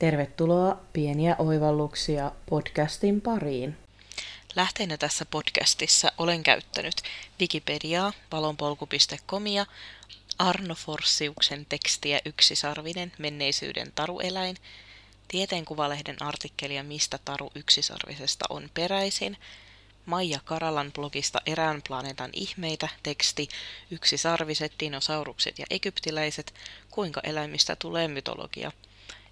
Tervetuloa Pieniä oivalluksia podcastin pariin. Lähteenä tässä podcastissa olen käyttänyt Wikipediaa, valonpolku.comia, Arno Forssiuksen tekstiä Yksisarvinen menneisyyden tarueläin, Tieteenkuvalehden artikkelia Mistä taru yksisarvisesta on peräisin, Maija Karalan blogista Erään planeetan ihmeitä teksti Yksisarviset, dinosaurukset ja egyptiläiset, kuinka eläimistä tulee mytologia –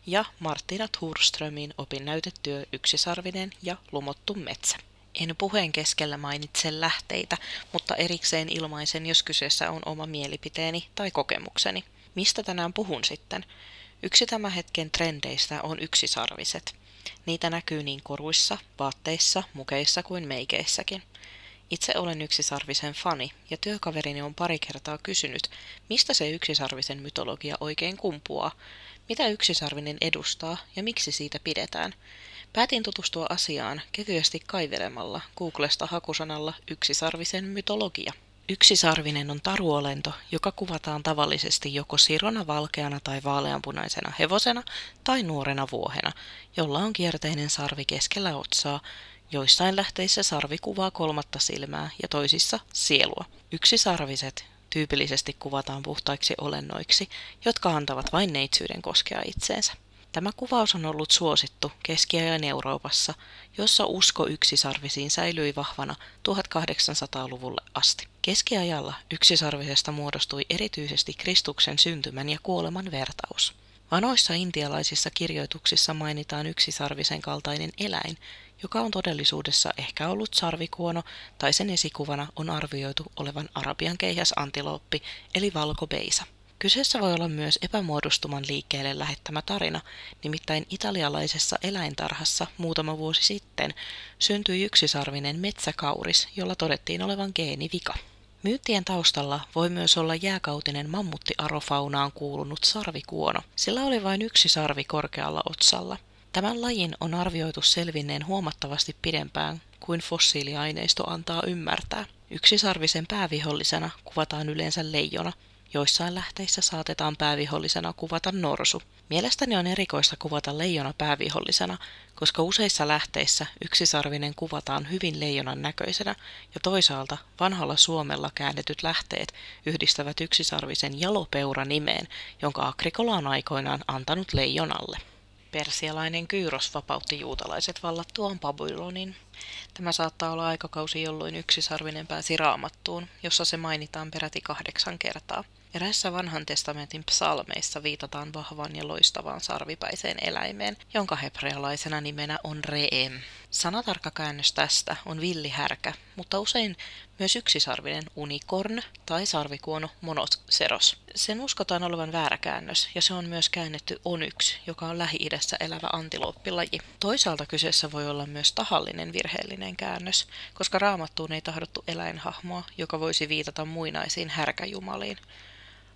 ja Martina Thurströmin opinnäytetyö Yksisarvinen ja Lumottu metsä. En puheen keskellä mainitse lähteitä, mutta erikseen ilmaisen, jos kyseessä on oma mielipiteeni tai kokemukseni. Mistä tänään puhun sitten? Yksi tämän hetken trendeistä on yksisarviset. Niitä näkyy niin koruissa, vaatteissa, mukeissa kuin meikeissäkin. Itse olen yksisarvisen fani, ja työkaverini on pari kertaa kysynyt, mistä se yksisarvisen mytologia oikein kumpuaa, mitä yksisarvinen edustaa ja miksi siitä pidetään. Päätin tutustua asiaan kevyesti kaivelemalla Googlesta hakusanalla yksisarvisen mytologia. Yksisarvinen on taruolento, joka kuvataan tavallisesti joko sirona valkeana tai vaaleanpunaisena hevosena tai nuorena vuohena, jolla on kierteinen sarvi keskellä otsaa, joissain lähteissä sarvi kuvaa kolmatta silmää ja toisissa sielua. Yksisarviset tyypillisesti kuvataan puhtaiksi olennoiksi, jotka antavat vain neitsyyden koskea itseensä. Tämä kuvaus on ollut suosittu keskiajan Euroopassa, jossa usko yksisarvisiin säilyi vahvana 1800-luvulle asti. Keskiajalla yksisarvisesta muodostui erityisesti Kristuksen syntymän ja kuoleman vertaus. Vanoissa intialaisissa kirjoituksissa mainitaan yksisarvisen kaltainen eläin, joka on todellisuudessa ehkä ollut sarvikuono tai sen esikuvana on arvioitu olevan arabian keihäs antilooppi eli valkobeisa. Kyseessä voi olla myös epämuodostuman liikkeelle lähettämä tarina, nimittäin italialaisessa eläintarhassa muutama vuosi sitten syntyi yksisarvinen metsäkauris, jolla todettiin olevan geenivika. Myyttien taustalla voi myös olla jääkautinen mammuttiarofaunaan kuulunut sarvikuono. Sillä oli vain yksi sarvi korkealla otsalla. Tämän lajin on arvioitu selvinneen huomattavasti pidempään kuin fossiiliaineisto antaa ymmärtää. Yksisarvisen päävihollisena kuvataan yleensä leijona, joissain lähteissä saatetaan päävihollisena kuvata norsu. Mielestäni on erikoista kuvata leijona päävihollisena, koska useissa lähteissä yksisarvinen kuvataan hyvin leijonan näköisenä ja toisaalta vanhalla Suomella käännetyt lähteet yhdistävät yksisarvisen jalopeura nimeen, jonka Agrikola on aikoinaan antanut leijonalle. Persialainen Kyyros vapautti juutalaiset vallattuaan Babylonin. Tämä saattaa olla aikakausi, jolloin yksisarvinen pääsi raamattuun, jossa se mainitaan peräti kahdeksan kertaa. Eräissä vanhan testamentin psalmeissa viitataan vahvaan ja loistavaan sarvipäiseen eläimeen, jonka hebrealaisena nimenä on Reem. Sanatarkka käännös tästä on villihärkä, mutta usein myös yksisarvinen unikorn tai sarvikuono monoceros. Sen uskotaan olevan väärä käännös, ja se on myös käännetty onyx, joka on Lähi-idässä elävä antilooppilaji. Toisaalta kyseessä voi olla myös tahallinen virheellinen käännös, koska raamattuun ei tahdottu eläinhahmoa, joka voisi viitata muinaisiin härkäjumaliin.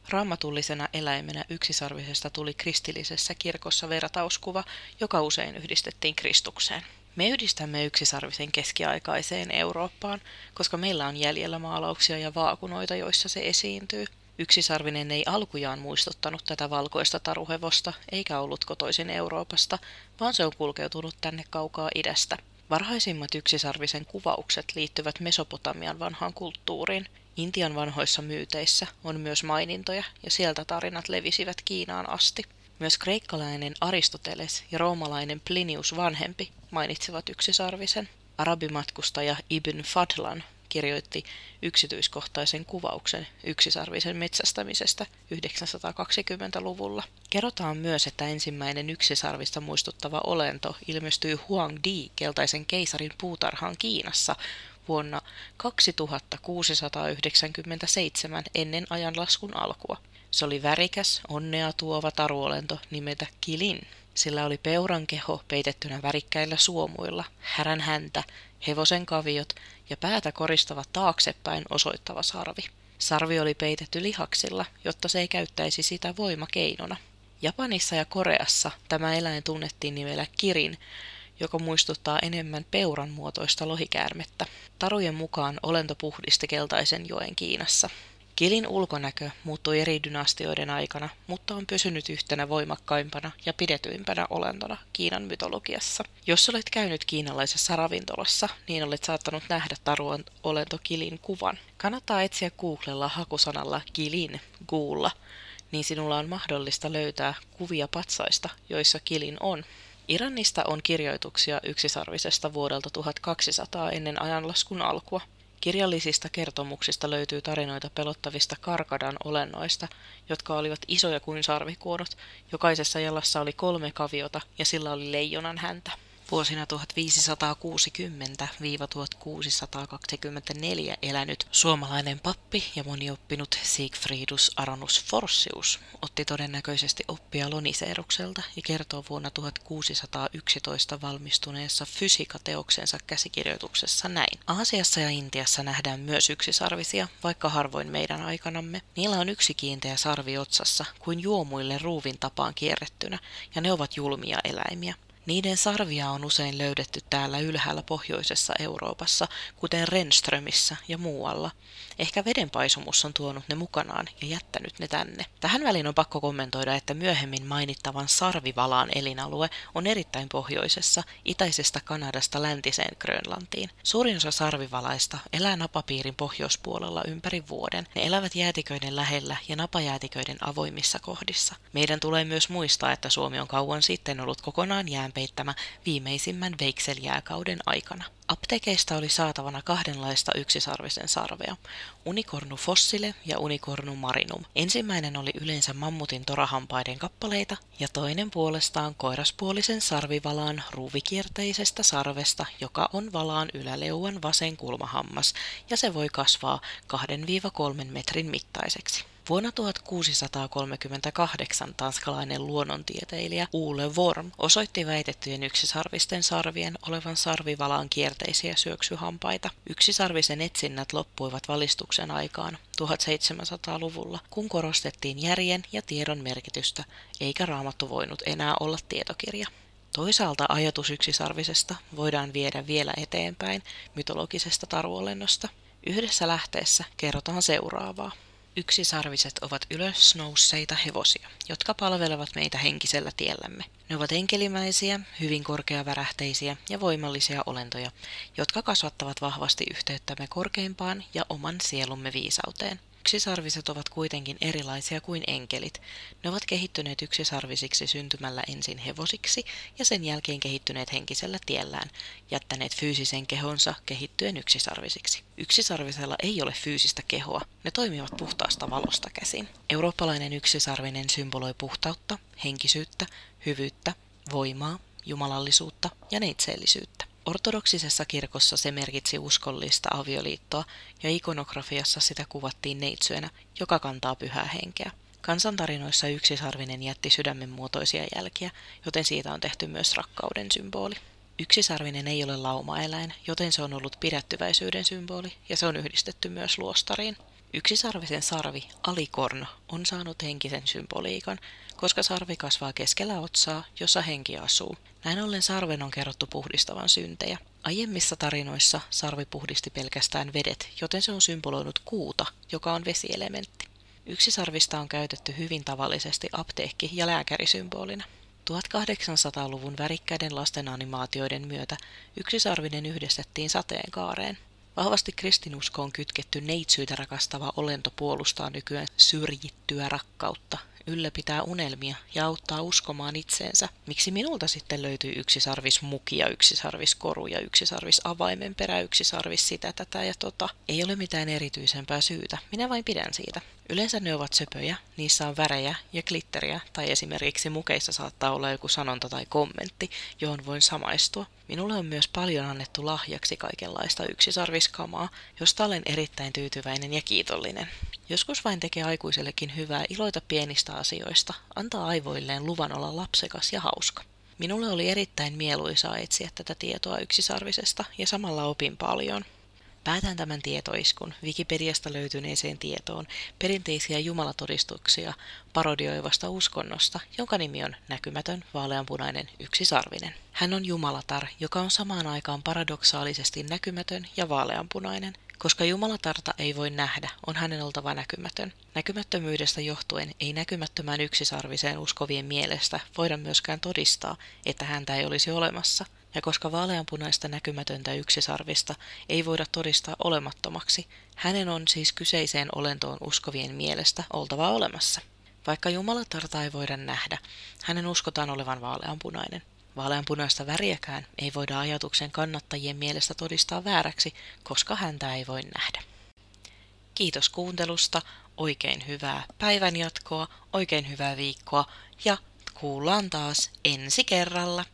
Raamatullisena eläimenä yksisarvisesta tuli kristillisessä kirkossa vertauskuva, joka usein yhdistettiin Kristukseen. Me yhdistämme yksisarvisen keskiaikaiseen Eurooppaan, koska meillä on jäljellä maalauksia ja vaakunoita, joissa se esiintyy. Yksisarvinen ei alkujaan muistuttanut tätä valkoista taruhevosta, eikä ollut kotoisin Euroopasta, vaan se on kulkeutunut tänne kaukaa idästä. Varhaisimmat yksisarvisen kuvaukset liittyvät Mesopotamian vanhaan kulttuuriin. Intian vanhoissa myyteissä on myös mainintoja, ja sieltä tarinat levisivät Kiinaan asti. Myös kreikkalainen Aristoteles ja roomalainen Plinius vanhempi mainitsivat yksisarvisen. Arabimatkustaja Ibn Fadlan kirjoitti yksityiskohtaisen kuvauksen yksisarvisen metsästämisestä 920-luvulla. Kerrotaan myös, että ensimmäinen yksisarvista muistuttava olento ilmestyi Huang Di keltaisen keisarin puutarhaan Kiinassa vuonna 2697 ennen ajanlaskun alkua. Se oli värikäs, onnea tuova taruolento nimeltä Kilin. Sillä oli peuran keho peitettynä värikkäillä suomuilla, härän häntä, hevosen kaviot ja päätä koristava taaksepäin osoittava sarvi. Sarvi oli peitetty lihaksilla, jotta se ei käyttäisi sitä voimakeinona. Japanissa ja Koreassa tämä eläin tunnettiin nimellä kirin, joka muistuttaa enemmän peuran muotoista lohikäärmettä. Tarujen mukaan olento puhdisti keltaisen joen Kiinassa. Kilin ulkonäkö muuttui eri dynastioiden aikana, mutta on pysynyt yhtenä voimakkaimpana ja pidetyimpänä olentona Kiinan mytologiassa. Jos olet käynyt kiinalaisessa ravintolassa, niin olet saattanut nähdä taruan olento Kilin kuvan. Kannattaa etsiä Googlella hakusanalla Kilin, Goolla, niin sinulla on mahdollista löytää kuvia patsaista, joissa Kilin on. Iranista on kirjoituksia yksisarvisesta vuodelta 1200 ennen ajanlaskun alkua. Kirjallisista kertomuksista löytyy tarinoita pelottavista karkadan olennoista, jotka olivat isoja kuin sarvikuonot. Jokaisessa jalassa oli kolme kaviota ja sillä oli leijonan häntä. Vuosina 1560-1624 elänyt suomalainen pappi ja monioppinut Siegfriedus Aronus Forsius otti todennäköisesti oppia Loniseerukselta ja kertoo vuonna 1611 valmistuneessa fysiikateoksensa käsikirjoituksessa näin. Aasiassa ja Intiassa nähdään myös yksisarvisia, vaikka harvoin meidän aikanamme. Niillä on yksi kiinteä sarvi otsassa, kuin juomuille ruuvin tapaan kierrettynä, ja ne ovat julmia eläimiä. Niiden sarvia on usein löydetty täällä ylhäällä pohjoisessa Euroopassa, kuten Renströmissä ja muualla. Ehkä vedenpaisumus on tuonut ne mukanaan ja jättänyt ne tänne. Tähän väliin on pakko kommentoida, että myöhemmin mainittavan sarvivalaan elinalue on erittäin pohjoisessa, itäisestä Kanadasta läntiseen Grönlantiin. Suurin osa sarvivalaista elää napapiirin pohjoispuolella ympäri vuoden. Ne elävät jäätiköiden lähellä ja napajäätiköiden avoimissa kohdissa. Meidän tulee myös muistaa, että Suomi on kauan sitten ollut kokonaan jään peittämä viimeisimmän veikseljääkauden aikana. Apteekeista oli saatavana kahdenlaista yksisarvisen sarvea, unicornu fossile ja unicornu marinum. Ensimmäinen oli yleensä mammutin torahampaiden kappaleita ja toinen puolestaan koiraspuolisen sarvivalaan ruuvikierteisestä sarvesta, joka on valaan yläleuan vasen kulmahammas ja se voi kasvaa 2-3 metrin mittaiseksi. Vuonna 1638 tanskalainen luonnontieteilijä Ule Worm osoitti väitettyjen yksisarvisten sarvien olevan sarvivalaan kierteisiä syöksyhampaita. Yksisarvisen etsinnät loppuivat valistuksen aikaan 1700-luvulla, kun korostettiin järjen ja tiedon merkitystä, eikä raamattu voinut enää olla tietokirja. Toisaalta ajatus yksisarvisesta voidaan viedä vielä eteenpäin mytologisesta taruolennosta. Yhdessä lähteessä kerrotaan seuraavaa. Yksisarviset ovat ylösnousseita hevosia, jotka palvelevat meitä henkisellä tiellämme. Ne ovat enkelimäisiä, hyvin korkeavärähteisiä ja voimallisia olentoja, jotka kasvattavat vahvasti yhteyttämme korkeimpaan ja oman sielumme viisauteen. Yksisarviset ovat kuitenkin erilaisia kuin enkelit. Ne ovat kehittyneet yksisarvisiksi syntymällä ensin hevosiksi ja sen jälkeen kehittyneet henkisellä tiellään, jättäneet fyysisen kehonsa kehittyen yksisarvisiksi. Yksisarvisella ei ole fyysistä kehoa, ne toimivat puhtaasta valosta käsin. Eurooppalainen yksisarvinen symboloi puhtautta, henkisyyttä, hyvyyttä, voimaa, jumalallisuutta ja neitseellisyyttä. Ortodoksisessa kirkossa se merkitsi uskollista avioliittoa ja ikonografiassa sitä kuvattiin neitsyönä, joka kantaa pyhää henkeä. Kansantarinoissa yksisarvinen jätti sydämen muotoisia jälkiä, joten siitä on tehty myös rakkauden symboli. Yksisarvinen ei ole laumaeläin, joten se on ollut pidättyväisyyden symboli ja se on yhdistetty myös luostariin. Yksisarvisen sarvi, alikorno, on saanut henkisen symboliikan, koska sarvi kasvaa keskellä otsaa, jossa henki asuu. Näin ollen sarven on kerrottu puhdistavan syntejä. Aiemmissa tarinoissa sarvi puhdisti pelkästään vedet, joten se on symboloinut kuuta, joka on vesielementti. Yksisarvista on käytetty hyvin tavallisesti apteekki- ja lääkärisymbolina. 1800-luvun värikkäiden lasten animaatioiden myötä yksisarvinen yhdistettiin sateenkaareen. Vahvasti kristinuskoon kytketty neitsyytä rakastava olento puolustaa nykyään syrjittyä rakkautta, ylläpitää unelmia ja auttaa uskomaan itseensä. Miksi minulta sitten löytyy yksi sarvis muki ja yksi sarvis koru ja yksi sarvis avaimen perä, yksi sarvis sitä, tätä ja tota? Ei ole mitään erityisempää syytä, minä vain pidän siitä. Yleensä ne ovat söpöjä, niissä on värejä ja glitteriä, tai esimerkiksi mukeissa saattaa olla joku sanonta tai kommentti, johon voin samaistua. Minulle on myös paljon annettu lahjaksi kaikenlaista yksisarviskamaa, josta olen erittäin tyytyväinen ja kiitollinen. Joskus vain tekee aikuisellekin hyvää iloita pienistä asioista, antaa aivoilleen luvan olla lapsekas ja hauska. Minulle oli erittäin mieluisaa etsiä tätä tietoa yksisarvisesta ja samalla opin paljon. Päätän tämän tietoiskun Wikipediasta löytyneeseen tietoon perinteisiä jumalatodistuksia parodioivasta uskonnosta, jonka nimi on näkymätön, vaaleanpunainen, yksisarvinen. Hän on jumalatar, joka on samaan aikaan paradoksaalisesti näkymätön ja vaaleanpunainen, Koska Jumalatarta ei voi nähdä, on hänen oltava näkymätön. Näkymättömyydestä johtuen ei näkymättömään yksisarviseen uskovien mielestä voida myöskään todistaa, että häntä ei olisi olemassa. Ja koska vaaleanpunaista näkymätöntä yksisarvista ei voida todistaa olemattomaksi, hänen on siis kyseiseen olentoon uskovien mielestä oltava olemassa. Vaikka Jumalatarta ei voida nähdä, hänen uskotaan olevan vaaleanpunainen. Vaaleanpunaista väriäkään ei voida ajatuksen kannattajien mielestä todistaa vääräksi, koska häntä ei voi nähdä. Kiitos kuuntelusta, oikein hyvää päivänjatkoa, oikein hyvää viikkoa ja kuullaan taas ensi kerralla.